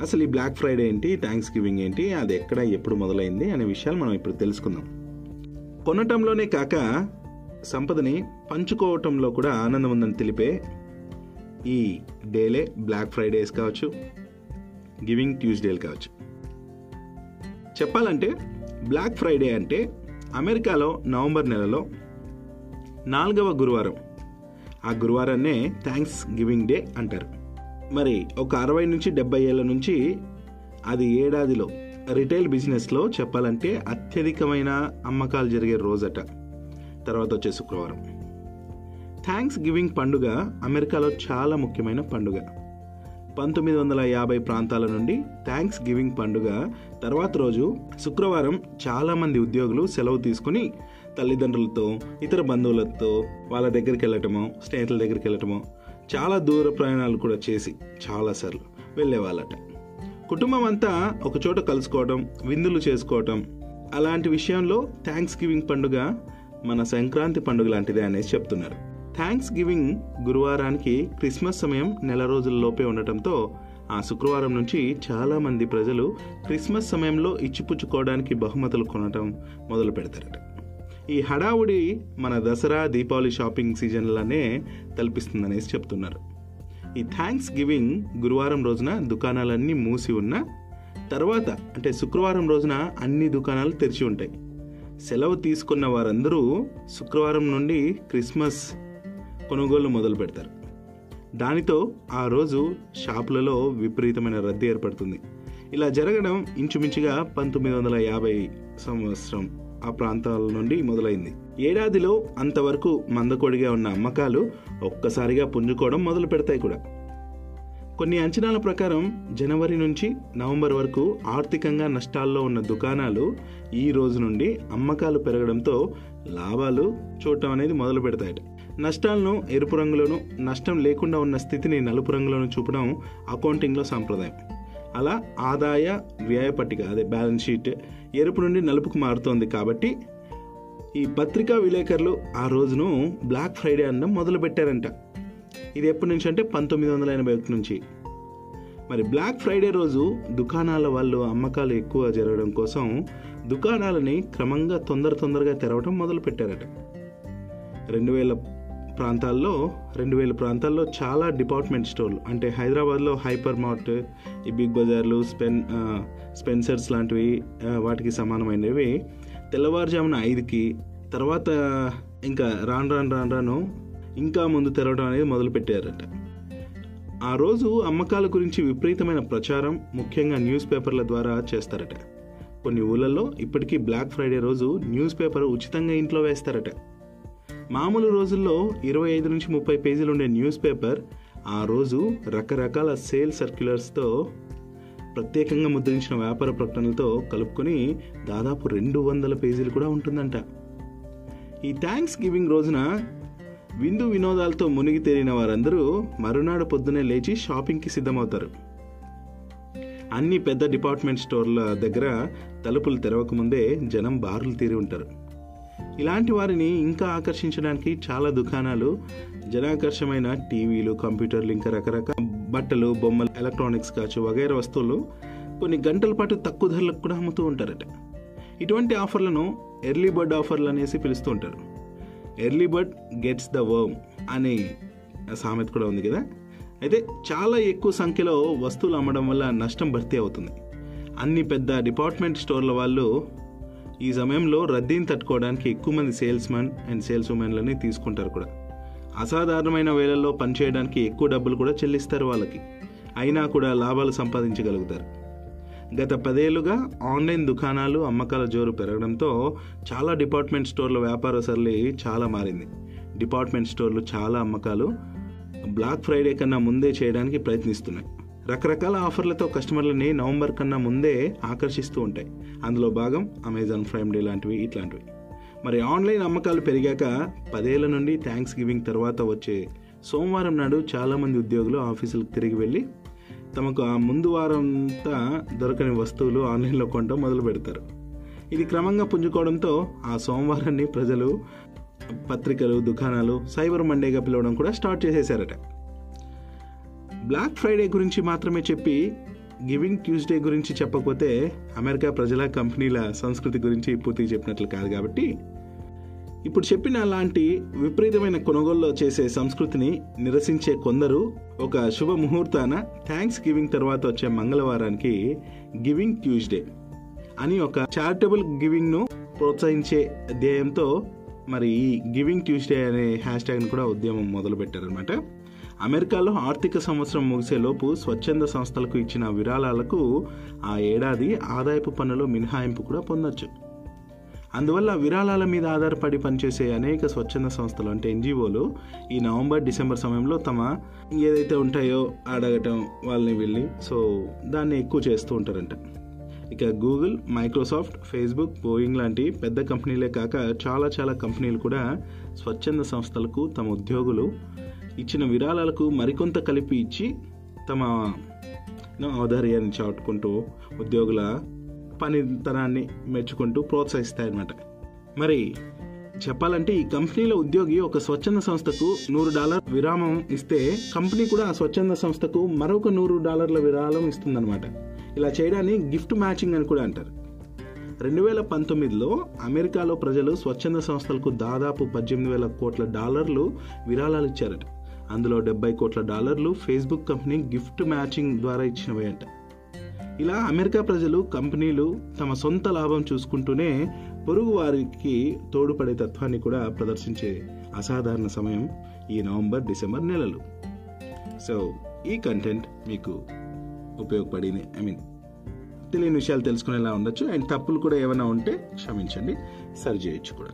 అసలు ఈ black Friday ఏంటి? థ్యాంక్స్ గివింగ్ ఏంటి? అది ఎక్కడ ఎప్పుడు మొదలైంది అనే విషయాలు మనం ఇప్పుడు తెలుసుకుందాం. కొనటంలోనే కాక సంపదని పంచుకోవటంలో కూడా ఆనందం ఉందని తెలిపే ఈ డేలే బ్లాక్ ఫ్రైడేస్ కావచ్చు గివింగ్ ట్యూస్డేలు కావచ్చు. చెప్పాలంటే బ్లాక్ ఫ్రైడే అంటే అమెరికాలో నవంబర్ నెలలో నాలుగవ గురువారం. ఆ గురువారాన్నే థ్యాంక్స్ గివింగ్ డే అంటారు. మరి ఒక అరవై నుంచి డెబ్బై ఏళ్ళ నుంచి అది ఏడాదిలో రిటైల్ బిజినెస్లో చెప్పాలంటే అత్యధికమైన అమ్మకాలు జరిగే రోజట. తర్వాత వచ్చే శుక్రవారం. థ్యాంక్స్ గివింగ్ పండుగ అమెరికాలో చాలా ముఖ్యమైన పండుగ. పంతొమ్మిది వందల యాభై ప్రాంతాల నుండి థ్యాంక్స్ గివింగ్ పండుగ తర్వాత రోజు శుక్రవారం చాలామంది ఉద్యోగులు సెలవు తీసుకుని తల్లిదండ్రులతో ఇతర బంధువులతో వాళ్ళ దగ్గరికి వెళ్ళటమో స్నేహితుల దగ్గరికి వెళ్ళటమో చాలా దూర ప్రయాణాలు కూడా చేసి చాలాసార్లు వెళ్ళేవాళ్ళట కుటుంబం అంతా ఒకచోట కలుసుకోవటం కలుసుకోవడం విందులు చేసుకోవటం అలాంటి విషయంలో థ్యాంక్స్ గివింగ్ పండుగ మన సంక్రాంతి పండుగ లాంటిదే అనేసి చెప్తున్నారు. థ్యాంక్స్ గివింగ్ గురువారానికి క్రిస్మస్ సమయం నెల రోజుల లోపే ఉండటంతో ఆ శుక్రవారం నుంచి చాలామంది ప్రజలు క్రిస్మస్ సమయంలో ఇచ్చిపుచ్చుకోవడానికి బహుమతులు కొనటం మొదలు పెడతారట ఈ హడావుడి మన దసరా దీపావళి షాపింగ్ సీజన్లనే తలపిస్తుందనేసి చెప్తున్నారు. ఈ థ్యాంక్స్ గివింగ్ గురువారం రోజున దుకాణాలన్నీ మూసి ఉన్న తర్వాత అంటే శుక్రవారం రోజున అన్ని దుకాణాలు తెరిచి ఉంటాయి. సెలవు తీసుకున్న వారందరూ శుక్రవారం నుండి క్రిస్మస్ కొనుగోలు మొదలు పెడతారు. దానితో ఆ రోజు షాపులలో విపరీతమైన రద్దీ ఏర్పడుతుంది. ఇలా జరగడం ఇంచుమించుగా పంతొమ్మిది వందల యాభై సంవత్సరం. ఆ ప్రాంతాల నుండి మొదలైంది. ఏడాదిలో అంతవరకు మందకొడిగా ఉన్న అమ్మకాలు ఒక్కసారిగా పుంజుకోవడం మొదలు పెడతాయి కూడా. కొన్ని అంచనాల ప్రకారం జనవరి నుంచి నవంబర్ వరకు ఆర్థికంగా నష్టాల్లో ఉన్న దుకాణాలు ఈ రోజు నుండి అమ్మకాలు పెరగడంతో లాభాలు చూడటం అనేది మొదలు పెడతాయట. నష్టాలను ఎరుపు రంగులోను నష్టం లేకుండా ఉన్న స్థితిని నలుపు రంగులోను చూపడం అకౌంటింగ్లో సాంప్రదాయం. అలా ఆదాయ వ్యయ పట్టిక అదే బ్యాలెన్స్ షీట్ ఎరుపు నుండి నలుపుకు మారుతోంది కాబట్టి ఈ పత్రికా విలేకరులు ఆ రోజును బ్లాక్ ఫ్రైడే అనడం మొదలుపెట్టారంట. ఇది ఎప్పటి నుంచి అంటే పంతొమ్మిది వందల ఎనభై ఒకటి నుంచి. మరి బ్లాక్ ఫ్రైడే రోజు దుకాణాల వాళ్ళు అమ్మకాలు ఎక్కువ జరగడం కోసం దుకాణాలని క్రమంగా తొందర తొందరగా తెరవడం మొదలు పెట్టారట రెండు వేల ప్రాంతాల్లో రెండు వేల ప్రాంతాల్లో చాలా డిపార్ట్మెంట్ స్టోర్లు. అంటే హైదరాబాద్లో హైపర్ మార్ట్ ఈ బిగ్ బజార్లు స్పెన్ స్పెన్సర్స్ లాంటివి వాటికి సమానమైనవి. తెల్లవారుజామున ఐదుకి తర్వాత ఇంకా రాను రాను రాను రాను ఇంకా ముందు తెరవడం అనేది మొదలుపెట్టారట. ఆ రోజు అమ్మకాల గురించి విపరీతమైన ప్రచారం ముఖ్యంగా న్యూస్ పేపర్ల ద్వారా చేస్తారట. కొన్ని ఊళ్ళల్లో ఇప్పటికీ బ్లాక్ ఫ్రైడే రోజు న్యూస్ పేపర్ ఉచితంగా ఇంట్లో వేస్తారట. మామూలు రోజుల్లో ఇరవై ఐదు నుంచి ముప్పై పేజీలు ఉండే న్యూస్ పేపర్ ఆ రోజు రకరకాల సేల్ సర్క్యులర్స్తో ప్రత్యేకంగా ముద్రించిన వ్యాపార ప్రకటనలతో కలుపుకొని దాదాపు రెండు వందల పేజీలు కూడా ఉంటుందంట. ఈ థ్యాంక్స్ గివింగ్ రోజున విందు వినోదాలతో మునిగి తేలిన వారందరూ మరునాడు పొద్దునే లేచి షాపింగ్కి సిద్ధమవుతారు. అన్ని పెద్ద డిపార్ట్మెంట్ స్టోర్ల దగ్గర తలుపులు తెరవకముందే జనం బారులు తీరి ఉంటారు. ఇలాంటి వారిని ఇంకా ఆకర్షించడానికి చాలా దుకాణాలు జనాకర్షమైన టీవీలు కంప్యూటర్లు ఇంకా రకరకాల బట్టలు బొమ్మలు ఎలక్ట్రానిక్స్ కావచ్చు వగైరా వస్తువులు కొన్ని గంటల పాటు తక్కువ ధరలకు కూడా అమ్ముతూ ఉంటారట. ఇటువంటి ఆఫర్లను ఎర్లీ బర్డ్ ఆఫర్లు అనేసి పిలుస్తూ ఉంటారు. Early bird gets the worm అనే సామెత కూడా ఉంది కదా? అయితే చాలా ఎక్కువ సంఖ్యలో వస్తువులు అమ్మడం వల్ల నష్టం భర్తీ అవుతుంది. అన్ని పెద్ద డిపార్ట్మెంట్ స్టోర్ల వాళ్ళు ఈ సమయంలో రద్దీని తట్టుకోవడానికి ఎక్కువ మంది సేల్స్ మెన్ అండ్ సేల్స్ ఉమెన్లని తీసుకుంటారు కూడా. అసాధారణమైన వేళల్లో పనిచేయడానికి ఎక్కువ డబ్బులు కూడా చెల్లిస్తారు వాళ్ళకి. అయినా కూడా లాభాలు సంపాదించగలుగుతారు. గత పదేళ్ళుగా ఆన్లైన్ దుకాణాలు అమ్మకాల జోరు పెరగడంతో చాలా డిపార్ట్మెంట్ స్టోర్ల వ్యాపార సరళి చాలా మారింది. డిపార్ట్మెంట్ స్టోర్లు చాలా అమ్మకాలు బ్లాక్ ఫ్రైడే కన్నా ముందే చేయడానికి ప్రయత్నిస్తున్నాయి. రకరకాల ఆఫర్లతో కస్టమర్లని నవంబర్ కన్నా ముందే ఆకర్షిస్తూ ఉంటాయి. అందులో భాగం అమెజాన్ ప్రైమ్ డే లాంటివి ఇట్లాంటివి. మరి ఆన్లైన్ అమ్మకాలు పెరిగాక పదేళ్ళ నుండి థ్యాంక్స్ గివింగ్ తర్వాత వచ్చే సోమవారం నాడు చాలామంది ఉద్యోగులు ఆఫీసులకు తిరిగి వెళ్ళి తమకు ఆ ముందు వారంతా దొరకని వస్తువులు ఆన్లైన్లో కొనడం మొదలు పెడతారు. ఇది క్రమంగా పుంజుకోవడంతో ఆ సోమవారాన్ని ప్రజలు పత్రికలు దుకాణాలు సైబర్ మండేగా పిలవడం కూడా స్టార్ట్ చేసేసారట బ్లాక్ ఫ్రైడే గురించి మాత్రమే చెప్పి గివింగ్ ట్యూస్డే గురించి చెప్పకపోతే అమెరికా ప్రజల కంపెనీల సంస్కృతి గురించి పూర్తిగా చెప్పినట్లు కాదు కాబట్టి ఇప్పుడు చెప్పిన లాంటి విపరీతమైన కొనుగోల్లో చేసే సంస్కృతిని నిరసించే కొందరు ఒక శుభ ముహూర్తాన థ్యాంక్స్ గివింగ్ తర్వాత వచ్చే మంగళవారానికి గివింగ్ ట్యూస్డే అని ఒక చారిటబుల్ గివింగ్ను ప్రోత్సహించే ధ్యేయంతో మరి ఈ గివింగ్ ట్యూస్డే అనే హ్యాష్ ట్యాగ్ని కూడా ఉద్యమం మొదలుపెట్టారనమాట అమెరికాలో ఆర్థిక సంవత్సరం ముగిసేలోపు స్వచ్ఛంద సంస్థలకు ఇచ్చిన విరాళాలకు ఆ ఏడాది ఆదాయపు పన్నులో మినహాయింపు కూడా పొందొచ్చు. అందువల్ల విరాళాల మీద ఆధారపడి పనిచేసే అనేక స్వచ్ఛంద సంస్థలు అంటే ఎన్జిఓలు ఈ నవంబర్ డిసెంబర్ సమయంలో తమ ఏదైతే ఉంటాయో అడగటం వాళ్ళని వెళ్ళి సో దాన్ని ఎక్కువ చేస్తూ ఉంటారంట. ఇక గూగుల్ మైక్రోసాఫ్ట్ ఫేస్బుక్ బోయింగ్ లాంటి పెద్ద కంపెనీలే కాక చాలా చాలా కంపెనీలు కూడా స్వచ్ఛంద సంస్థలకు తమ ఉద్యోగులు ఇచ్చిన విరాళాలకు మరికొంత కలిపి ఇచ్చి తమ ఔదార్యాన్ని చాటుకుంటూ ఉద్యోగుల పనితనాన్ని మెచ్చుకుంటూ ప్రోత్సహిస్తాయన్నమాట. మరి చెప్పాలంటే ఈ కంపెనీల ఉద్యోగి ఒక స్వచ్ఛంద సంస్థకు నూరు డాలర్ విరామం ఇస్తే కంపెనీ కూడా ఆ స్వచ్ఛంద సంస్థకు మరొక నూరు డాలర్ల విరాళం ఇస్తుందన్నమాట. ఇలా చేయడాన్ని గిఫ్ట్ మ్యాచింగ్ అని కూడా అంటారు. రెండు వేల పంతొమ్మిదిలో అమెరికాలో ప్రజలు స్వచ్ఛంద సంస్థలకు దాదాపు పద్దెనిమిది వేల కోట్ల డాలర్లు విరాళాలు ఇచ్చారట. అందులో డెబ్బై కోట్ల డాలర్లు ఫేస్బుక్ కంపెనీ గిఫ్ట్ మ్యాచింగ్ ద్వారా ఇచ్చినవే అంట ఇలా అమెరికా ప్రజలు కంపెనీలు తమ సొంత లాభం చూసుకుంటూనే పొరుగు వారికి తోడుపడే తత్వాన్ని కూడా ప్రదర్శించే అసాధారణ సమయం ఈ నవంబర్ డిసెంబర్ నెలలు. సో ఈ కంటెంట్ మీకు ఉపయోగపడింది ఐ మీన్ తెలియని విషయాలు తెలుసుకునేలా ఉండొచ్చు. అండ్ తప్పులు కూడా ఏమైనా ఉంటే క్షమించండి. సరి చేయొచ్చు కూడా.